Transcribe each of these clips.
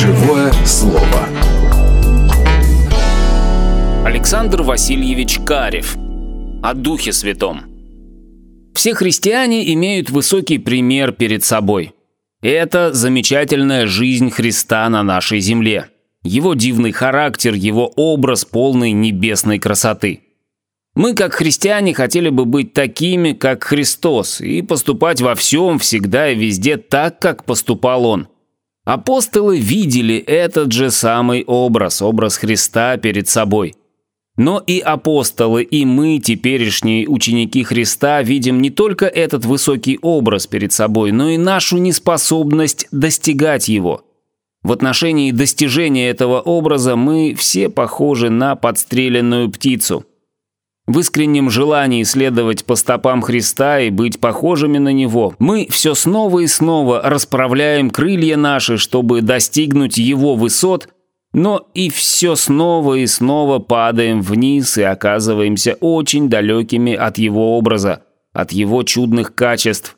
Живое слово. Александр Васильевич Карев. О Духе Святом. Все христиане имеют высокий пример перед собой. Это замечательная жизнь Христа на нашей земле. Его дивный характер, его образ полной небесной красоты. Мы, как христиане, хотели бы быть такими, как Христос, и поступать во всем, всегда и везде так, как поступал Он. Апостолы видели этот же самый образ, образ Христа перед собой. Но и апостолы, и мы, теперешние ученики Христа, видим не только этот высокий образ перед собой, но и нашу неспособность достигать его. В отношении достижения этого образа мы все похожи на подстреленную птицу – в искреннем желании следовать по стопам Христа и быть похожими на Него, мы все снова и снова расправляем крылья наши, чтобы достигнуть Его высот, но и все снова и снова падаем вниз и оказываемся очень далекими от Его образа, от Его чудных качеств.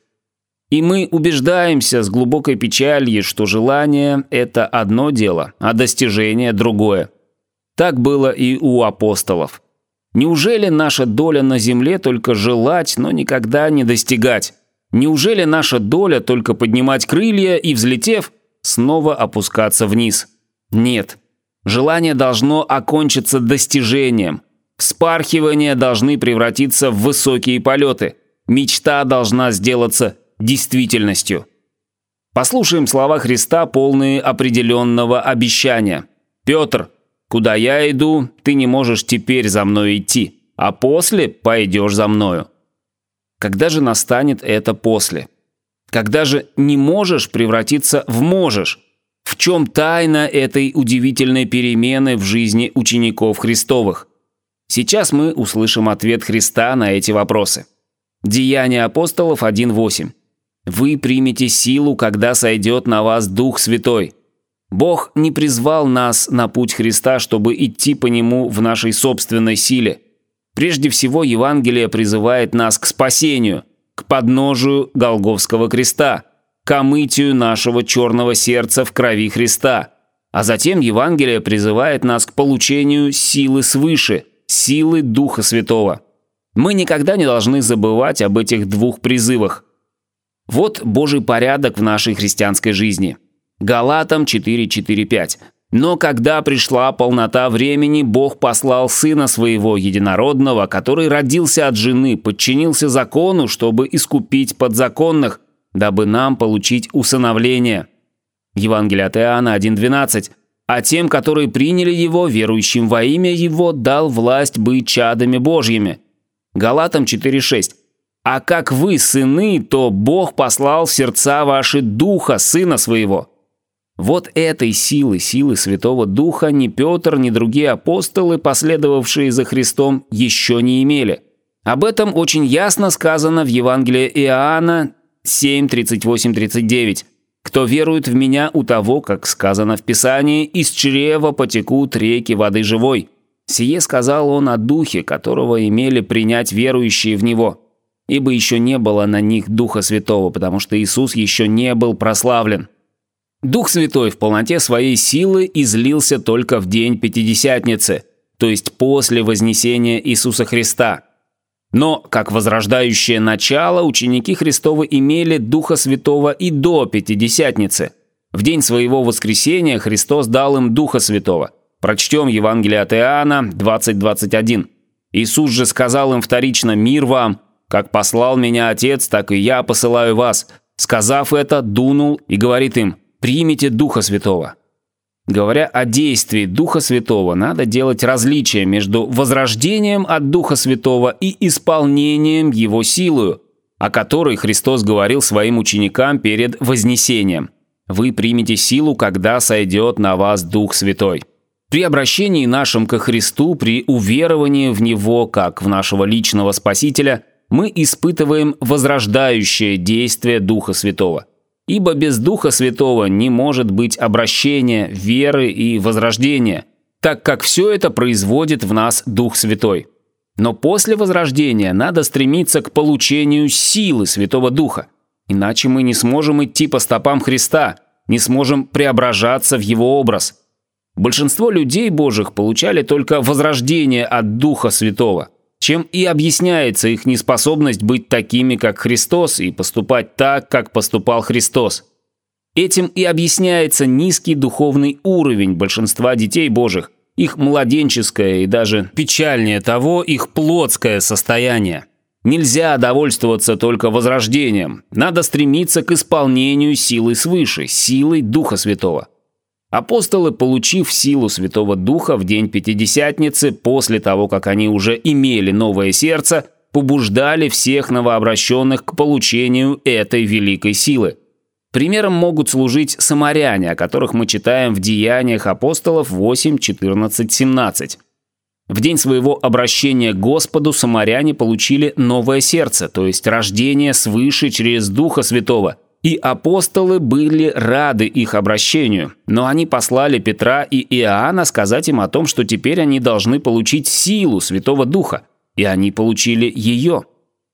И мы убеждаемся с глубокой печалью, что желание – это одно дело, а достижение – другое. Так было и у апостолов – Неужели наша доля на земле только желать, но никогда не достигать? Неужели наша доля только поднимать крылья и, взлетев, снова опускаться вниз? Нет. Желание должно окончиться достижением. Вспархивания должны превратиться в высокие полеты. Мечта должна сделаться действительностью. Послушаем слова Христа, полные определенного обещания. «Петр, Куда я иду, ты не можешь теперь за мной идти, а после пойдешь за мною. Когда же настанет это после? Когда же не можешь превратиться в можешь? В чем тайна этой удивительной перемены в жизни учеников Христовых? Сейчас мы услышим ответ Христа на эти вопросы. Деяния апостолов 1.8. «Вы примете силу, когда сойдет на вас Дух Святой, Бог не призвал нас на путь Христа, чтобы идти по нему в нашей собственной силе. Прежде всего, Евангелие призывает нас к спасению, к подножию Голговского креста, к омытию нашего черного сердца в крови Христа. А затем Евангелие призывает нас к получению силы свыше, силы Духа Святого. Мы никогда не должны забывать об этих двух призывах. Вот Божий порядок в нашей христианской жизни – Галатам 4.4.5. Но когда пришла полнота времени, Бог послал Сына Своего Единородного, который родился от жены, подчинился закону, чтобы искупить подзаконных, дабы нам получить усыновление. Евангелие от Иоанна 1.12. А тем, которые приняли Его, верующим во имя Его, дал власть быть чадами Божьими. Галатам 4.6. А как вы сыны, то Бог послал в сердца ваши Духа Сына Своего. Вот этой силы, силы Святого Духа ни Петр, ни другие апостолы, последовавшие за Христом, еще не имели. Об этом очень ясно сказано в Евангелии Иоанна 7, 38, 39. «Кто верует в Меня, у того, как сказано в Писании, из чрева потекут реки воды живой». Сие сказал он о Духе, которого имели принять верующие в Него. Ибо еще не было на них Духа Святого, потому что Иисус еще не был прославлен. Дух Святой в полноте своей силы излился только в день Пятидесятницы, то есть после вознесения Иисуса Христа. Но, как возрождающее начало, ученики Христовы имели Духа Святого и до Пятидесятницы. В день своего воскресения Христос дал им Духа Святого. Прочтем Евангелие от Иоанна 20.21. Иисус же сказал им вторично «Мир вам! Как послал меня Отец, так и я посылаю вас». Сказав это, дунул и говорит им – примите Духа Святого. Говоря о действии Духа Святого, надо делать различие между возрождением от Духа Святого и исполнением Его силою, о которой Христос говорил своим ученикам перед Вознесением. «Вы примете силу, когда сойдет на вас Дух Святой». При обращении нашем ко Христу, при уверовании в Него, как в нашего личного Спасителя, мы испытываем возрождающее действие Духа Святого – Ибо без Духа Святого не может быть обращения, веры и возрождения, так как все это производит в нас Дух Святой. Но после возрождения надо стремиться к получению силы Святого Духа, иначе мы не сможем идти по стопам Христа, не сможем преображаться в Его образ. Большинство людей Божьих получали только возрождение от Духа Святого, чем и объясняется их неспособность быть такими, как Христос, и поступать так, как поступал Христос. Этим и объясняется низкий духовный уровень большинства детей Божьих, их младенческое и даже печальнее того, их плотское состояние. Нельзя довольствоваться только возрождением. Надо стремиться к исполнению силы свыше, силой Духа Святого. Апостолы, получив силу Святого Духа в день Пятидесятницы, после того, как они уже имели новое сердце, побуждали всех новообращенных к получению этой великой силы. Примером могут служить самаряне, о которых мы читаем в Деяниях апостолов 8, 14, 17. В день своего обращения к Господу самаряне получили новое сердце, то есть рождение свыше через Духа Святого. И апостолы были рады их обращению, но они послали Петра и Иоанна сказать им о том, что теперь они должны получить силу Святого Духа, и они получили ее.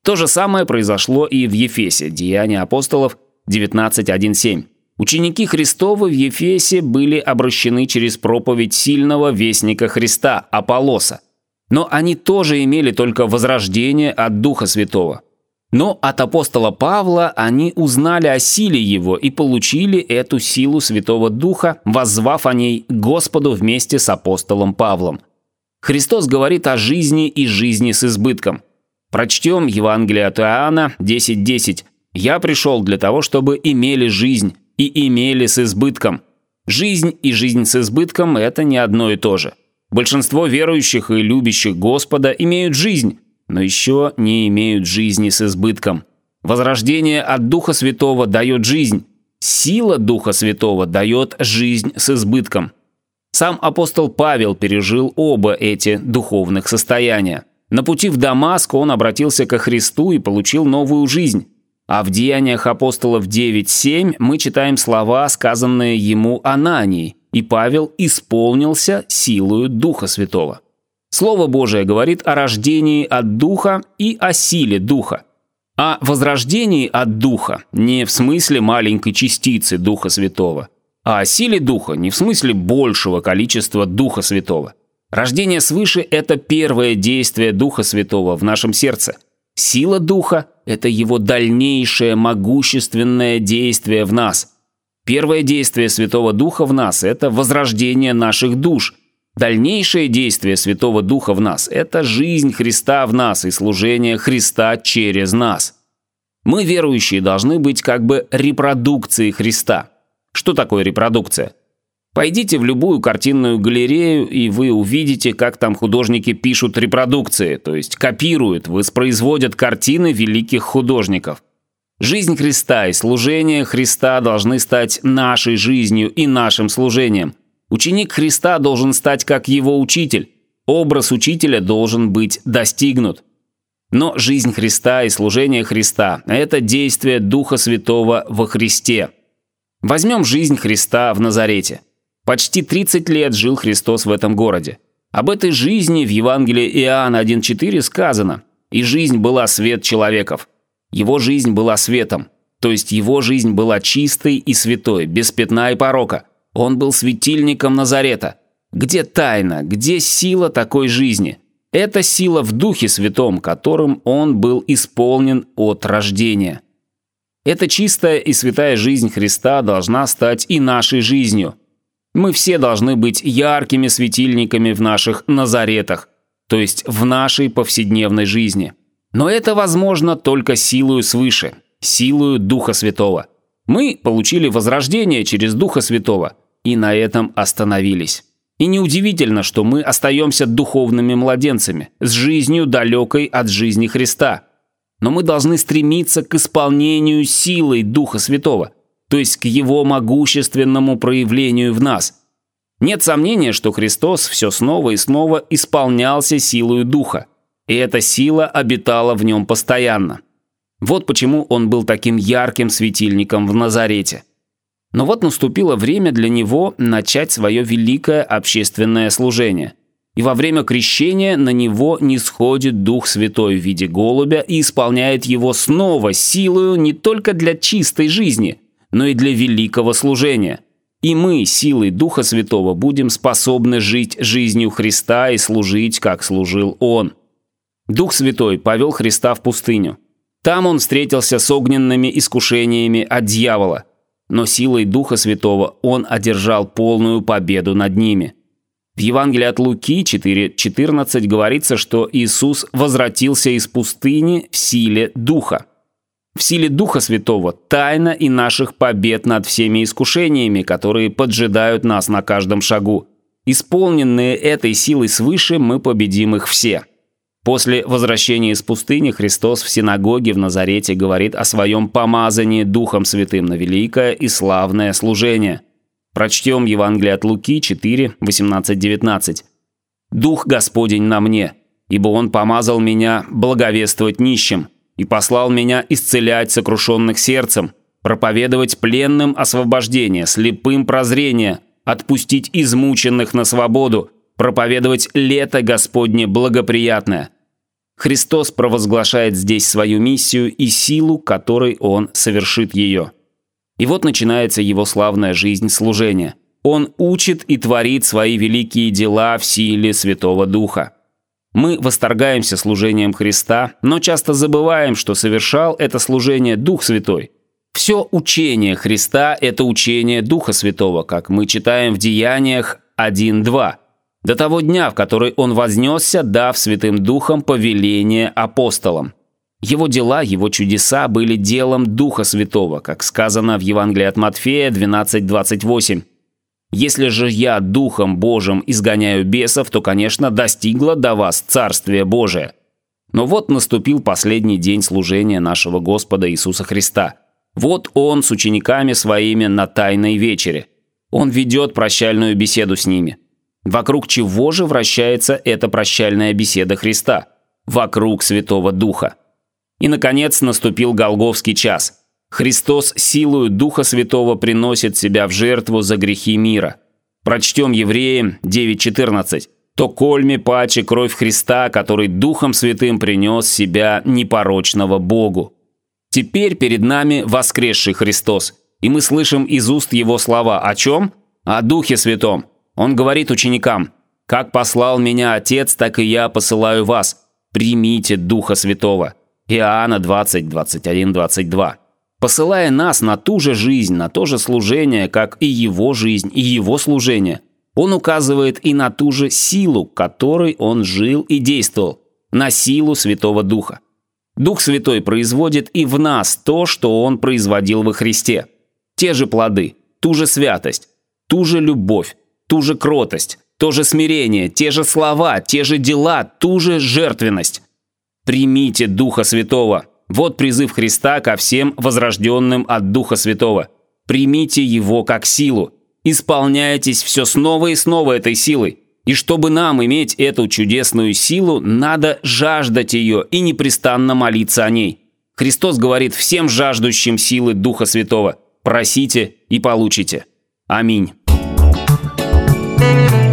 То же самое произошло и в Ефесе, Деяния апостолов 19.1.7. Ученики Христовы в Ефесе были обращены через проповедь сильного вестника Христа, Аполлоса. Но они тоже имели только возрождение от Духа Святого. Но от апостола Павла они узнали о силе его и получили эту силу Святого Духа, воззвав о ней Господу вместе с апостолом Павлом. Христос говорит о жизни и жизни с избытком. Прочтем Евангелие от Иоанна 10.10. 10. «Я пришел для того, чтобы имели жизнь, и имели с избытком. Жизнь и жизнь с избытком – это не одно и то же. Большинство верующих и любящих Господа имеют жизнь, но еще не имеют жизни с избытком. Возрождение от Духа Святого дает жизнь. Сила Духа Святого дает жизнь с избытком. Сам апостол Павел пережил оба эти духовных состояния. На пути в Дамаск он обратился ко Христу и получил новую жизнь. А в Деяниях апостолов 9.7 мы читаем слова, сказанные ему Анании, и Павел исполнился силою Духа Святого. Слово Божие говорит о рождении от Духа и о силе Духа. О возрождении от Духа не в смысле маленькой частицы Духа Святого, а о силе Духа не в смысле большего количества Духа Святого. Рождение свыше – это первое действие Духа Святого в нашем сердце – Сила Духа – это его дальнейшее могущественное действие в нас. Первое действие Святого Духа в нас – это возрождение наших душ. Дальнейшее действие Святого Духа в нас – это жизнь Христа в нас и служение Христа через нас. Мы, верующие, должны быть как бы репродукцией Христа. Что такое репродукция? Пойдите в любую картинную галерею, и вы увидите, как там художники пишут репродукции, то есть копируют, воспроизводят картины великих художников. Жизнь Христа и служение Христа должны стать нашей жизнью и нашим служением. Ученик Христа должен стать как его учитель. Образ учителя должен быть достигнут. Но жизнь Христа и служение Христа – это действие Духа Святого во Христе. Возьмем жизнь Христа в Назарете – Почти 30 лет жил Христос в этом городе. Об этой жизни в Евангелии Иоанна 1.4 сказано «И жизнь была свет человеков». Его жизнь была светом, то есть его жизнь была чистой и святой, без пятна и порока. Он был светильником Назарета. Где тайна, где сила такой жизни? Это сила в Духе Святом, которым он был исполнен от рождения. Эта чистая и святая жизнь Христа должна стать и нашей жизнью – мы все должны быть яркими светильниками в наших Назаретах, то есть в нашей повседневной жизни. Но это возможно только силою свыше, силою Духа Святого. Мы получили возрождение через Духа Святого и на этом остановились. И неудивительно, что мы остаемся духовными младенцами, с жизнью далекой от жизни Христа. Но мы должны стремиться к исполнению силой Духа Святого – то есть к его могущественному проявлению в нас. Нет сомнения, что Христос все снова и снова исполнялся силою Духа, и эта сила обитала в нем постоянно. Вот почему он был таким ярким светильником в Назарете. Но вот наступило время для него начать свое великое общественное служение. И во время крещения на него не сходит Дух Святой в виде голубя и исполняет его снова силою не только для чистой жизни – но и для великого служения. И мы, силой Духа Святого, будем способны жить жизнью Христа и служить, как служил Он. Дух Святой повел Христа в пустыню. Там он встретился с огненными искушениями от дьявола, но силой Духа Святого он одержал полную победу над ними. В Евангелии от Луки 4.14 говорится, что Иисус возвратился из пустыни в силе Духа. В силе Духа Святого тайна и наших побед над всеми искушениями, которые поджидают нас на каждом шагу. Исполненные этой силой свыше, мы победим их все. После возвращения из пустыни Христос в синагоге в Назарете говорит о своем помазании Духом Святым на великое и славное служение. Прочтем Евангелие от Луки 4, 18-19. «Дух Господень на мне, ибо Он помазал меня благовествовать нищим, и послал меня исцелять сокрушенных сердцем, проповедовать пленным освобождение, слепым прозрение, отпустить измученных на свободу, проповедовать лето Господне благоприятное. Христос провозглашает здесь свою миссию и силу, которой Он совершит ее. И вот начинается его славная жизнь служения. Он учит и творит свои великие дела в силе Святого Духа. Мы восторгаемся служением Христа, но часто забываем, что совершал это служение Дух Святой. Все учение Христа – это учение Духа Святого, как мы читаем в Деяниях 1.2 до того дня, в который он вознесся, дав Святым Духом повеление апостолам. Его дела, его чудеса были делом Духа Святого, как сказано в Евангелии от Матфея 12.28. «Если же я Духом Божьим изгоняю бесов, то, конечно, достигло до вас Царствие Божие». Но вот наступил последний день служения нашего Господа Иисуса Христа. Вот Он с учениками своими на Тайной вечере. Он ведет прощальную беседу с ними. Вокруг чего же вращается эта прощальная беседа Христа? Вокруг Святого Духа. И, наконец, наступил Голговский час. Христос силою Духа Святого приносит себя в жертву за грехи мира. Прочтем Евреям 9.14. «То кольми паче кровь Христа, который Духом Святым принес себя непорочного Богу». Теперь перед нами воскресший Христос, и мы слышим из уст Его слова о чем? О Духе Святом. Он говорит ученикам, «Как послал меня Отец, так и я посылаю вас. Примите Духа Святого». Иоанна 20, 21, 22. Посылая нас на ту же жизнь, на то же служение, как и его жизнь, и его служение, он указывает и на ту же силу, которой он жил и действовал, на силу Святого Духа. Дух Святой производит и в нас то, что он производил во Христе. Те же плоды, ту же святость, ту же любовь, ту же кротость, то же смирение, те же слова, те же дела, ту же жертвенность. Примите Духа Святого. Вот призыв Христа ко всем возрожденным от Духа Святого. Примите Его как силу. Исполняйтесь все снова и снова этой силой. И чтобы нам иметь эту чудесную силу, надо жаждать ее и непрестанно молиться о ней. Христос говорит всем жаждущим силы Духа Святого, просите и получите. Аминь. Thank you.